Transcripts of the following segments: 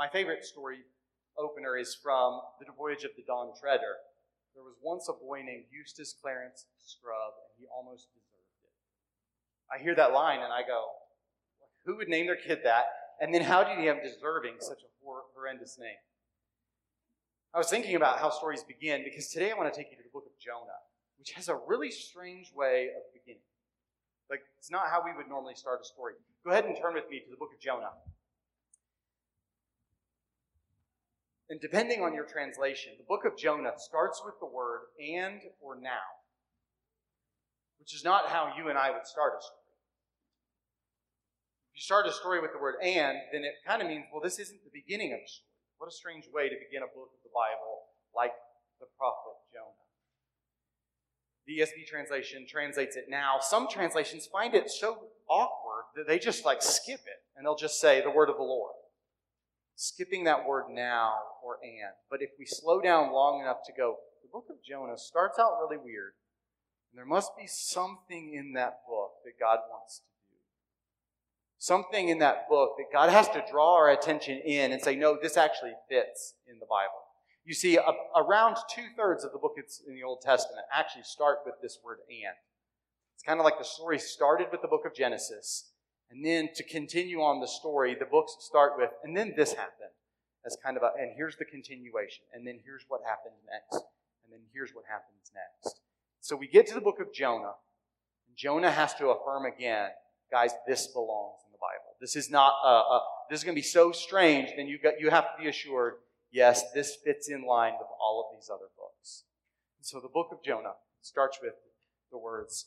My favorite story opener is from The Voyage of the Dawn Treader. There was once a boy named Eustace Clarence Scrubb, and he almost deserved it. I hear that line and I go, who would name their kid that? And then how did he have deserving such a horrendous name? I was thinking about how stories begin because today I want to take you to the book of Jonah, which has a really strange way of beginning. Like, it's not how we would normally start a story. Go ahead and turn with me to the book of Jonah. And depending on your translation, the book of Jonah starts with the word and or now, which is not how you and I would start a story. If you start a story with the word and, then it kind of means, well, this isn't the beginning of a story. What a strange way to begin a book of the Bible like the prophet Jonah. The ESV translation translates it now. Some translations find it so awkward that they just like skip it and they'll just say the word of the Lord. Skipping that word now or and. But if we slow down long enough to go, the book of Jonah starts out really weird. And there must be something in that book that God wants to do. Something in that book that God has to draw our attention in and say, no, this actually fits in the Bible. You see, a, around two thirds of the book in the Old Testament actually start with this word and. It's kind of like the story started with the book of Genesis, and then to continue on the story, the books start with, and then this happened, as kind of a, and here's the continuation, and then here's what happened next, and then here's what happens next. So we get to the book of Jonah, Jonah has to affirm again, guys, this belongs in the Bible. This is not, a, a this is going to be so strange, then you, got, you have to be assured yes, this fits in line with all of these other books. So the book of Jonah starts with the words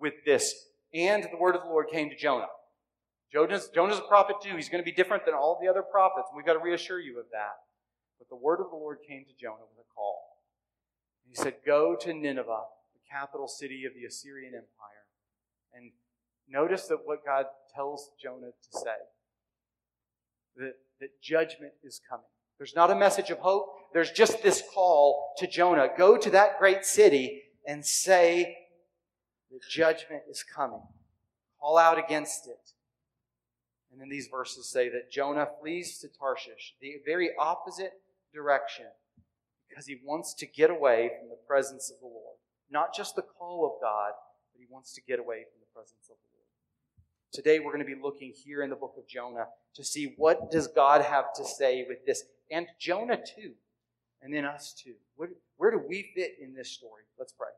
with this, and the word of the Lord came to Jonah. Jonah's, Jonah's a prophet too. He's going to be different than all the other prophets, and we've got to reassure you of that. But the word of the Lord came to Jonah with a call. He said, Go to Nineveh, the capital city of the Assyrian Empire. And notice that what God tells Jonah to say that, that judgment is coming. There's not a message of hope. There's just this call to Jonah go to that great city and say that judgment is coming. Call out against it. And then these verses say that Jonah flees to Tarshish, the very opposite direction, because he wants to get away from the presence of the Lord. Not just the call of God, but he wants to get away from the presence of the Lord. Today we're going to be looking here in the book of Jonah to see what does God have to say with this and Jonah too, and then us too. Where, where do we fit in this story? Let's pray.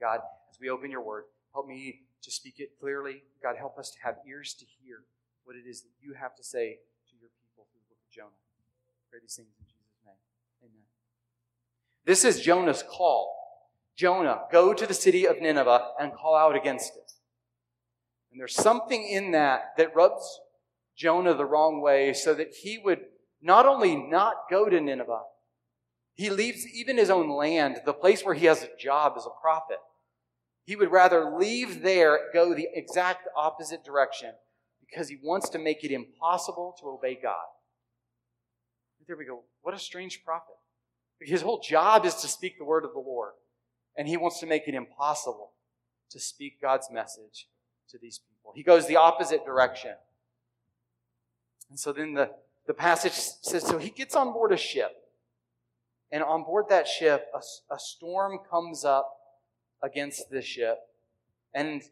God, as we open your word, help me to speak it clearly. God, help us to have ears to hear what it is that you have to say to your people through the book of Jonah. Pray these things in Jesus' name. Amen. This is Jonah's call. Jonah, go to the city of Nineveh and call out against it. And there's something in that that rubs Jonah the wrong way so that he would not only not go to Nineveh, he leaves even his own land, the place where he has a job as a prophet. He would rather leave there, go the exact opposite direction, because he wants to make it impossible to obey God. There we go. What a strange prophet. His whole job is to speak the word of the Lord, and he wants to make it impossible to speak God's message to these people. He goes the opposite direction. And so then the, the passage says so he gets on board a ship. And on board that ship, a, a storm comes up against the ship. And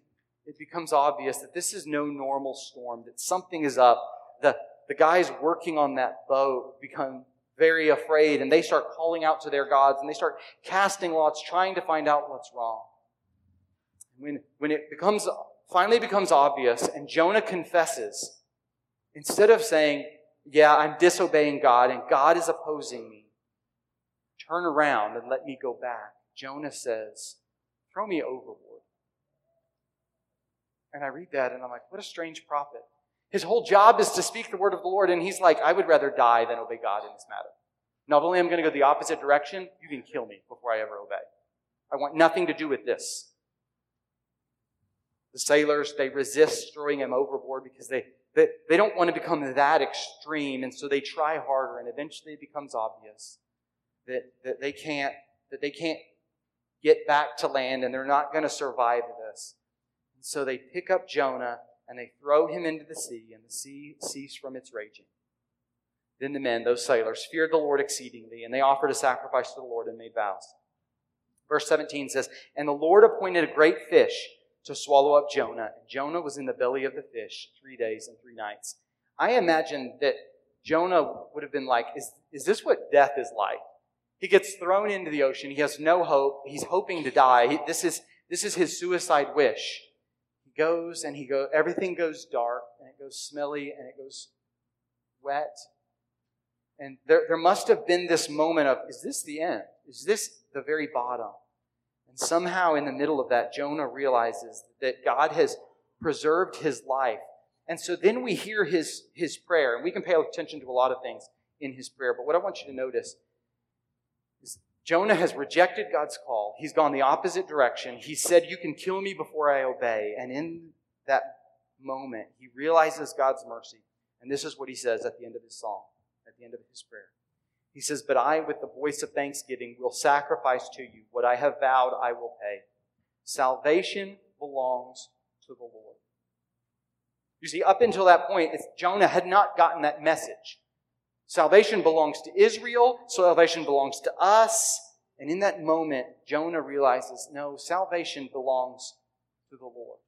it becomes obvious that this is no normal storm, that something is up. The, the guys working on that boat become very afraid and they start calling out to their gods and they start casting lots, trying to find out what's wrong. When, when it becomes finally becomes obvious and Jonah confesses, instead of saying, Yeah, I'm disobeying God and God is opposing me, turn around and let me go back, Jonah says, Throw me overboard. And I read that and I'm like, What a strange prophet. His whole job is to speak the word of the Lord, and he's like, I would rather die than obey God in this matter. Not only am I going to go the opposite direction, you can kill me before I ever obey. I want nothing to do with this. The sailors, they resist throwing him overboard because they, they, they don't want to become that extreme, and so they try harder, and eventually it becomes obvious that, that they can't that they can't get back to land and they're not going to survive this. And so they pick up Jonah and they throw him into the sea, and the sea ceased from its raging. Then the men, those sailors, feared the Lord exceedingly, and they offered a sacrifice to the Lord and made vows. Verse 17 says, And the Lord appointed a great fish to swallow up Jonah, and Jonah was in the belly of the fish three days and three nights. I imagine that Jonah would have been like, Is, is this what death is like? He gets thrown into the ocean. He has no hope. He's hoping to die. He, this, is, this is his suicide wish. He goes and he goes, everything goes dark and it goes smelly and it goes wet. And there, there must have been this moment of, is this the end? Is this the very bottom? And somehow in the middle of that, Jonah realizes that God has preserved his life. And so then we hear his, his prayer, and we can pay attention to a lot of things in his prayer. But what I want you to notice Jonah has rejected God's call. He's gone the opposite direction. He said, You can kill me before I obey. And in that moment, he realizes God's mercy. And this is what he says at the end of his song, at the end of his prayer. He says, But I, with the voice of thanksgiving, will sacrifice to you. What I have vowed, I will pay. Salvation belongs to the Lord. You see, up until that point, Jonah had not gotten that message. Salvation belongs to Israel, salvation belongs to us. And in that moment, Jonah realizes no, salvation belongs to the Lord.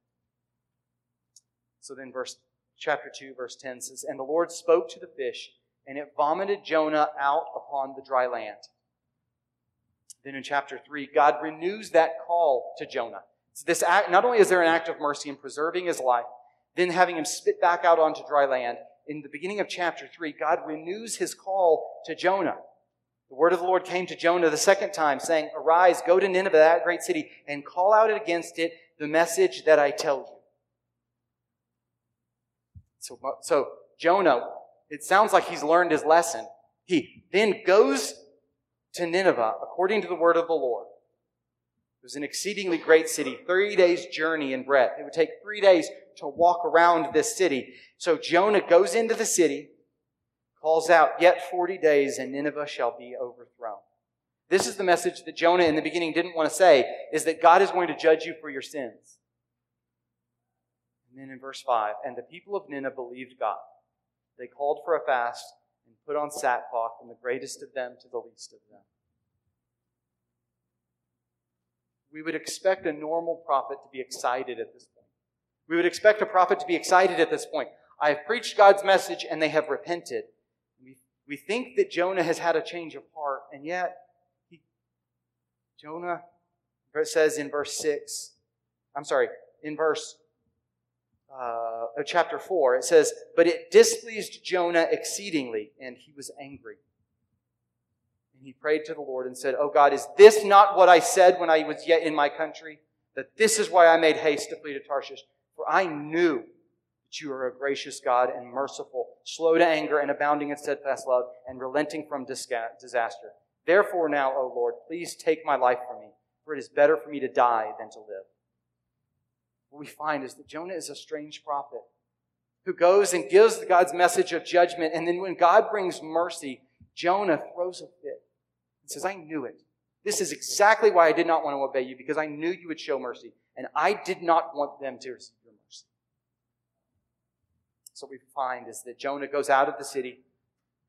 So then, verse chapter 2, verse 10 says, And the Lord spoke to the fish, and it vomited Jonah out upon the dry land. Then in chapter 3, God renews that call to Jonah. This act, not only is there an act of mercy in preserving his life, then having him spit back out onto dry land, in the beginning of chapter 3, God renews his call to Jonah. The word of the Lord came to Jonah the second time, saying, Arise, go to Nineveh, that great city, and call out against it the message that I tell you. So, so Jonah, it sounds like he's learned his lesson. He then goes to Nineveh according to the word of the Lord. It was an exceedingly great city, three days' journey in breadth. It would take three days to walk around this city. So Jonah goes into the city, calls out, Yet 40 days, and Nineveh shall be overthrown. This is the message that Jonah in the beginning didn't want to say, is that God is going to judge you for your sins. And then in verse 5, and the people of Nineveh believed God. They called for a fast and put on sackcloth from the greatest of them to the least of them. we would expect a normal prophet to be excited at this. We would expect a prophet to be excited at this point. I have preached God's message and they have repented. We, we think that Jonah has had a change of heart, and yet he, Jonah says in verse 6, I'm sorry, in verse uh, chapter 4, it says, But it displeased Jonah exceedingly, and he was angry. And he prayed to the Lord and said, Oh God, is this not what I said when I was yet in my country? That this is why I made haste to flee to Tarshish. For I knew that you are a gracious God and merciful, slow to anger and abounding in steadfast love and relenting from disaster. Therefore now, O Lord, please take my life from me, for it is better for me to die than to live. What we find is that Jonah is a strange prophet who goes and gives God's message of judgment, and then when God brings mercy, Jonah throws a fit and says, I knew it. This is exactly why I did not want to obey you, because I knew you would show mercy, and I did not want them to receive So we find is that Jonah goes out of the city,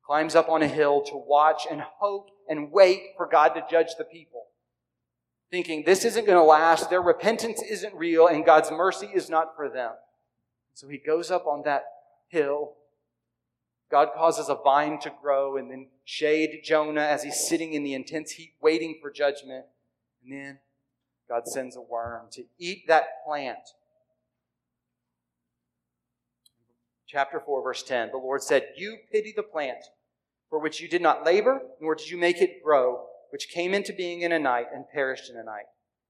climbs up on a hill to watch and hope and wait for God to judge the people. Thinking this isn't going to last, their repentance isn't real, and God's mercy is not for them. So he goes up on that hill God causes a vine to grow and then shade Jonah as he's sitting in the intense heat waiting for judgment. And then God sends a worm to eat that plant. Chapter 4, verse 10 The Lord said, You pity the plant for which you did not labor, nor did you make it grow, which came into being in a night and perished in a night.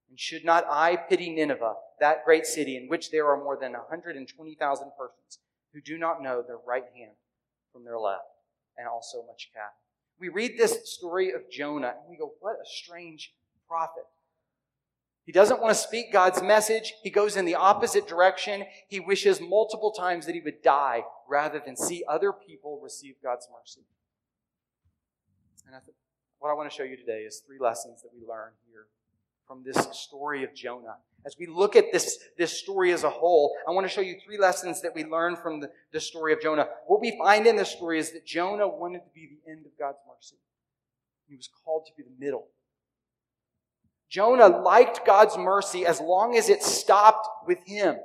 And should not I pity Nineveh, that great city in which there are more than 120,000 persons? who do not know their right hand from their left, and also much cattle. We read this story of Jonah and we go, what a strange prophet. He doesn't want to speak God's message. He goes in the opposite direction. He wishes multiple times that he would die rather than see other people receive God's mercy. And I th- what I want to show you today is three lessons that we learn here from this story of Jonah. As we look at this, this story as a whole, I want to show you three lessons that we learn from the, the story of Jonah. What we find in this story is that Jonah wanted to be the end of God's mercy. He was called to be the middle. Jonah liked God's mercy as long as it stopped with him,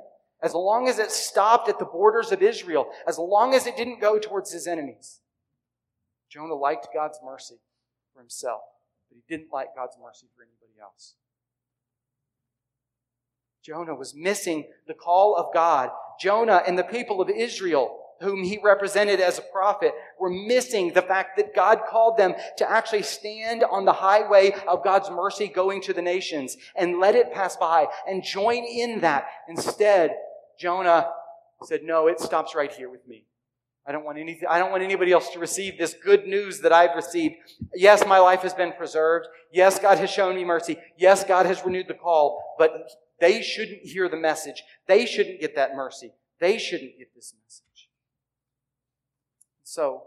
as long as it stopped at the borders of Israel, as long as it didn't go towards his enemies. Jonah liked God's mercy for himself, but he didn't like God's mercy for anybody else. Jonah was missing the call of God. Jonah and the people of Israel, whom he represented as a prophet, were missing the fact that God called them to actually stand on the highway of God's mercy going to the nations and let it pass by and join in that. Instead, Jonah said, No, it stops right here with me. I don't want anything, I don't want anybody else to receive this good news that I've received. Yes, my life has been preserved. Yes, God has shown me mercy. Yes, God has renewed the call, but they shouldn't hear the message. They shouldn't get that mercy. They shouldn't get this message. So,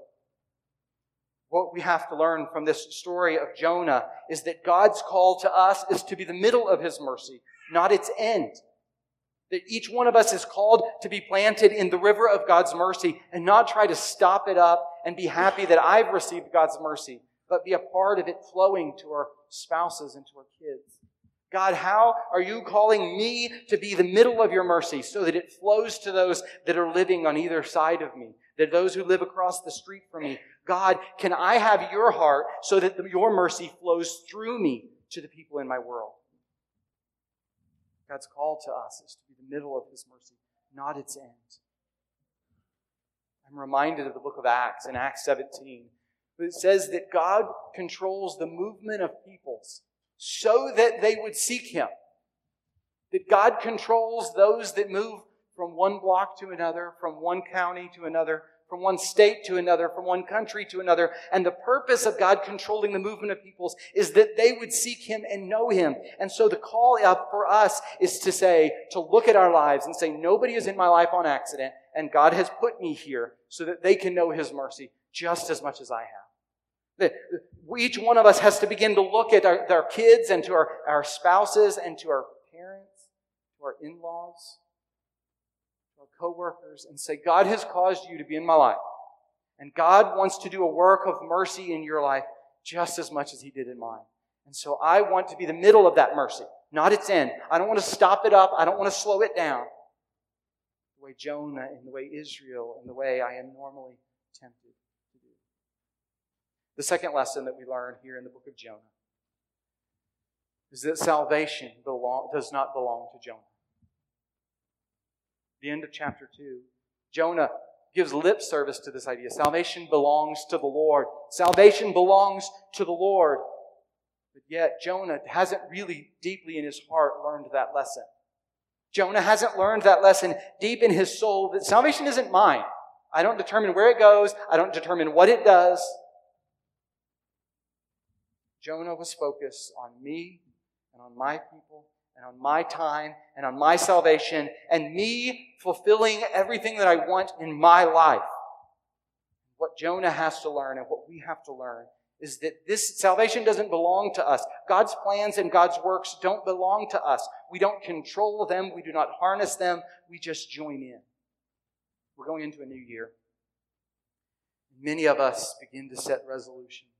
what we have to learn from this story of Jonah is that God's call to us is to be the middle of his mercy, not its end. That each one of us is called to be planted in the river of God's mercy and not try to stop it up and be happy that I've received God's mercy, but be a part of it flowing to our spouses and to our kids. God, how are you calling me to be the middle of your mercy so that it flows to those that are living on either side of me, that those who live across the street from me? God, can I have your heart so that the, your mercy flows through me to the people in my world? God's call to us is to be the middle of his mercy, not its end. I'm reminded of the book of Acts in Acts 17. It says that God controls the movement of peoples so that they would seek him. That God controls those that move from one block to another, from one county to another, from one state to another, from one country to another. And the purpose of God controlling the movement of peoples is that they would seek Him and know Him. And so the call up for us is to say, to look at our lives and say, nobody is in my life on accident, and God has put me here so that they can know His mercy just as much as I have. Each one of us has to begin to look at our, our kids and to our, our spouses and to our parents, to our in laws, coworkers, and say, God has caused you to be in my life. And God wants to do a work of mercy in your life just as much as He did in mine. And so I want to be the middle of that mercy, not its end. I don't want to stop it up. I don't want to slow it down. The way Jonah and the way Israel and the way I am normally tempted. To do. The second lesson that we learn here in the book of Jonah is that salvation belong, does not belong to Jonah. The end of chapter 2, Jonah gives lip service to this idea. Salvation belongs to the Lord. Salvation belongs to the Lord. But yet, Jonah hasn't really deeply in his heart learned that lesson. Jonah hasn't learned that lesson deep in his soul that salvation isn't mine. I don't determine where it goes. I don't determine what it does. Jonah was focused on me and on my people and on my time and on my salvation and me fulfilling everything that I want in my life. What Jonah has to learn and what we have to learn is that this salvation doesn't belong to us. God's plans and God's works don't belong to us. We don't control them. We do not harness them. We just join in. We're going into a new year. Many of us begin to set resolutions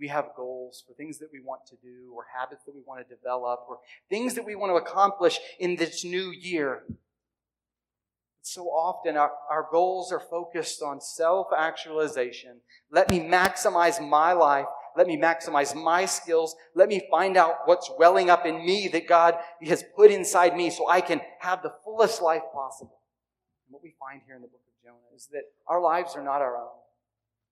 we have goals for things that we want to do or habits that we want to develop or things that we want to accomplish in this new year. So often our, our goals are focused on self actualization. Let me maximize my life. Let me maximize my skills. Let me find out what's welling up in me that God has put inside me so I can have the fullest life possible. And what we find here in the book of Jonah is that our lives are not our own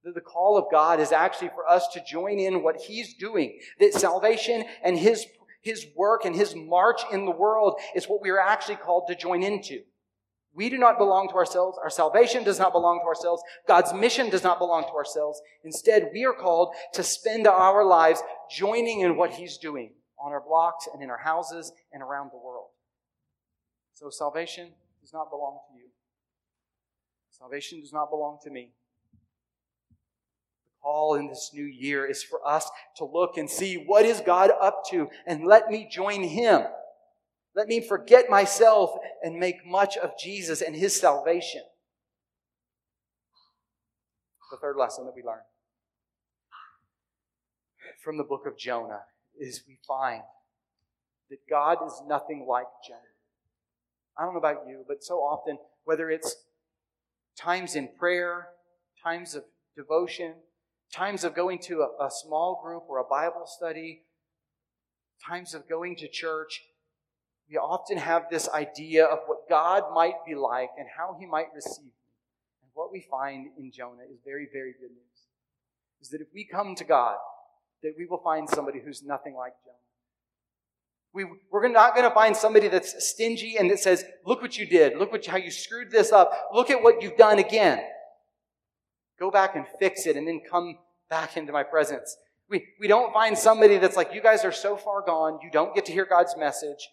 the call of God is actually for us to join in what He's doing. That salvation and His, His work and His march in the world is what we are actually called to join into. We do not belong to ourselves. Our salvation does not belong to ourselves. God's mission does not belong to ourselves. Instead, we are called to spend our lives joining in what He's doing on our blocks and in our houses and around the world. So salvation does not belong to you. Salvation does not belong to me. Call in this new year is for us to look and see what is God up to and let me join Him. Let me forget myself and make much of Jesus and His salvation. The third lesson that we learn from the book of Jonah is we find that God is nothing like Jonah. I don't know about you, but so often, whether it's times in prayer, times of devotion, times of going to a, a small group or a Bible study, times of going to church, we often have this idea of what God might be like and how he might receive me. And what we find in Jonah is very, very good news. Is that if we come to God, that we will find somebody who's nothing like Jonah. We, we're not going to find somebody that's stingy and that says, look what you did. Look what, how you screwed this up. Look at what you've done again. Go back and fix it and then come back into my presence. We, we don't find somebody that's like, you guys are so far gone, you don't get to hear God's message.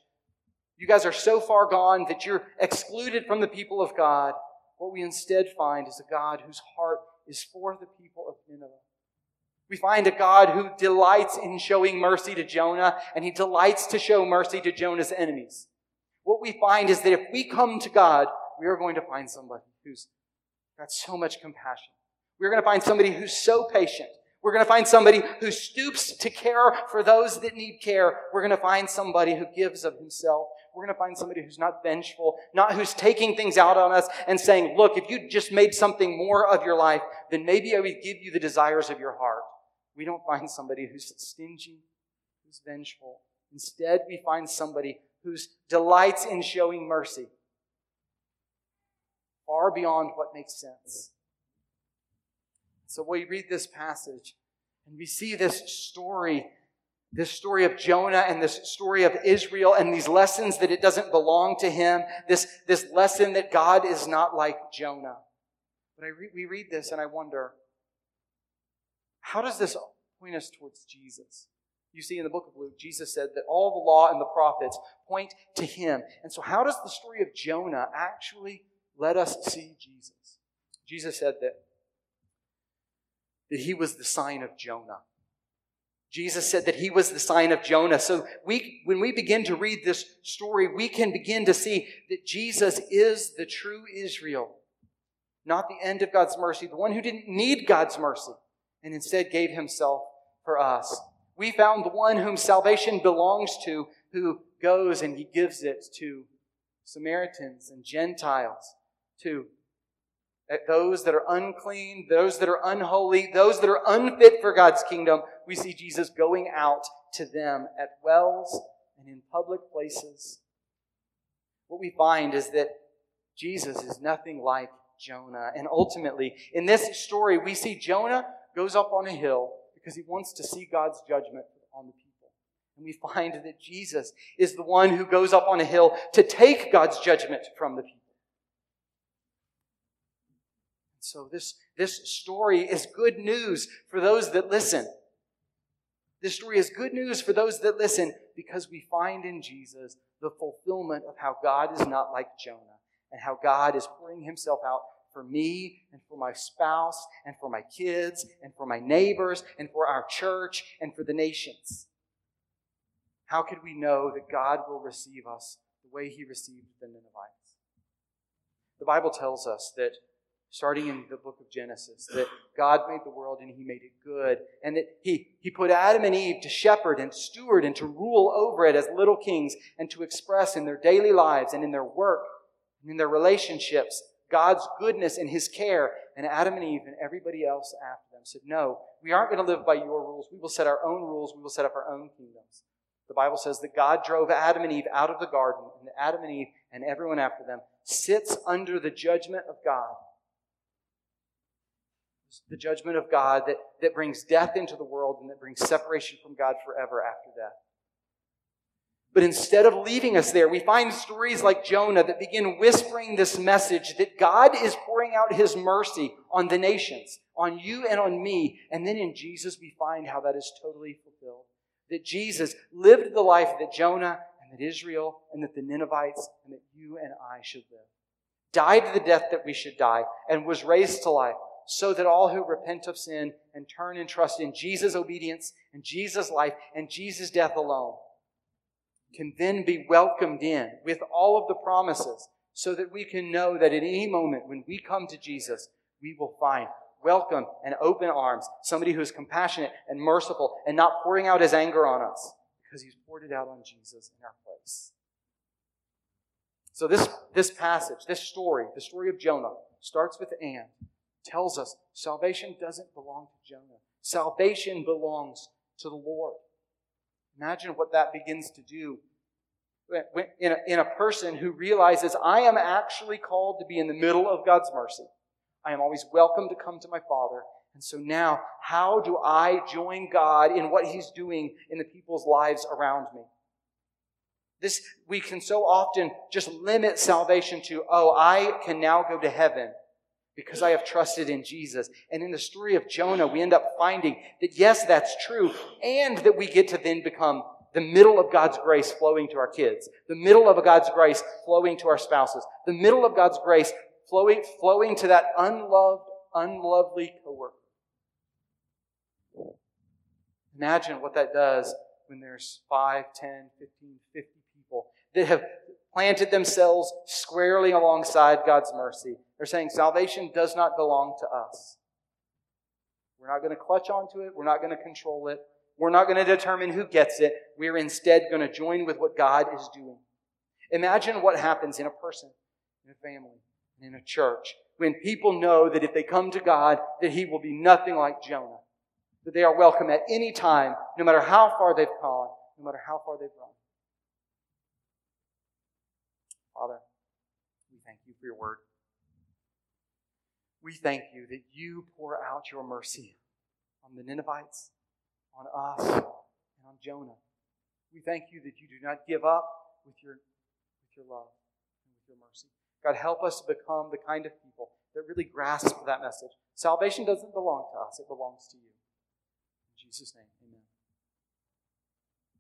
You guys are so far gone that you're excluded from the people of God. What we instead find is a God whose heart is for the people of Nineveh. We find a God who delights in showing mercy to Jonah, and he delights to show mercy to Jonah's enemies. What we find is that if we come to God, we are going to find somebody who's got so much compassion. We're going to find somebody who's so patient. We're going to find somebody who stoops to care for those that need care. We're going to find somebody who gives of himself. We're going to find somebody who's not vengeful, not who's taking things out on us and saying, look, if you just made something more of your life, then maybe I would give you the desires of your heart. We don't find somebody who's stingy, who's vengeful. Instead, we find somebody who delights in showing mercy far beyond what makes sense. So we read this passage and we see this story, this story of Jonah and this story of Israel and these lessons that it doesn't belong to him, this, this lesson that God is not like Jonah. But I re- we read this and I wonder, how does this point us towards Jesus? You see in the book of Luke, Jesus said that all the law and the prophets point to him. And so, how does the story of Jonah actually let us see Jesus? Jesus said that, that he was the sign of Jonah. Jesus said that he was the sign of Jonah. So we, when we begin to read this story, we can begin to see that Jesus is the true Israel, not the end of God's mercy, the one who didn't need God's mercy and instead gave himself for us. We found the one whom salvation belongs to, who goes and he gives it to Samaritans and Gentiles, to those that are unclean, those that are unholy, those that are unfit for God's kingdom. We see Jesus going out to them at wells and in public places. What we find is that Jesus is nothing like Jonah. And ultimately, in this story, we see Jonah goes up on a hill because he wants to see God's judgment on the people. And we find that Jesus is the one who goes up on a hill to take God's judgment from the people. So this, this story is good news for those that listen. This story is good news for those that listen because we find in Jesus the fulfillment of how God is not like Jonah and how God is pouring himself out for me and for my spouse and for my kids and for my neighbors and for our church and for the nations. How could we know that God will receive us the way he received the Ninevites? The Bible tells us that, starting in the book of Genesis, that God made the world and he made it good, and that he, he put Adam and Eve to shepherd and steward and to rule over it as little kings and to express in their daily lives and in their work and in their relationships God's goodness and his care. And Adam and Eve and everybody else after them said, No, we aren't going to live by your rules. We will set our own rules. We will set up our own kingdoms. The Bible says that God drove Adam and Eve out of the garden, and Adam and Eve and everyone after them sits under the judgment of God. The judgment of God that, that brings death into the world and that brings separation from God forever after death. But instead of leaving us there, we find stories like Jonah that begin whispering this message that God is pouring out his mercy on the nations, on you and on me. And then in Jesus, we find how that is totally fulfilled. That Jesus lived the life that Jonah and that Israel and that the Ninevites and that you and I should live. Died the death that we should die and was raised to life so that all who repent of sin and turn and trust in Jesus' obedience and Jesus' life and Jesus' death alone can then be welcomed in with all of the promises so that we can know that at any moment when we come to Jesus, we will find welcome and open arms, somebody who is compassionate and merciful and not pouring out his anger on us because he's poured it out on Jesus in our place. So this, this passage, this story, the story of Jonah, starts with and, tells us salvation doesn't belong to Jonah. Salvation belongs to the Lord. Imagine what that begins to do in a, in a person who realizes I am actually called to be in the middle of God's mercy. I am always welcome to come to my Father. And so now, how do I join God in what He's doing in the people's lives around me? This, we can so often just limit salvation to, oh, I can now go to heaven because I have trusted in Jesus. And in the story of Jonah, we end up finding that yes, that's true, and that we get to then become the middle of God's grace flowing to our kids, the middle of God's grace flowing to our spouses, the middle of God's grace flowing, flowing to that unloved, unlovely coworker. Imagine what that does when there's 5, 10, 15, 50 people that have planted themselves squarely alongside God's mercy. They're saying salvation does not belong to us. We're not going to clutch onto it. We're not going to control it. We're not going to determine who gets it. We're instead going to join with what God is doing. Imagine what happens in a person, in a family, in a church, when people know that if they come to God, that He will be nothing like Jonah. That they are welcome at any time, no matter how far they've gone, no matter how far they've run. Father, we thank you for your word. We thank you that you pour out your mercy on the Ninevites, on us, and on Jonah. We thank you that you do not give up with your, with your love and with your mercy. God, help us to become the kind of people that really grasp that message. Salvation doesn't belong to us, it belongs to you. In Jesus' name.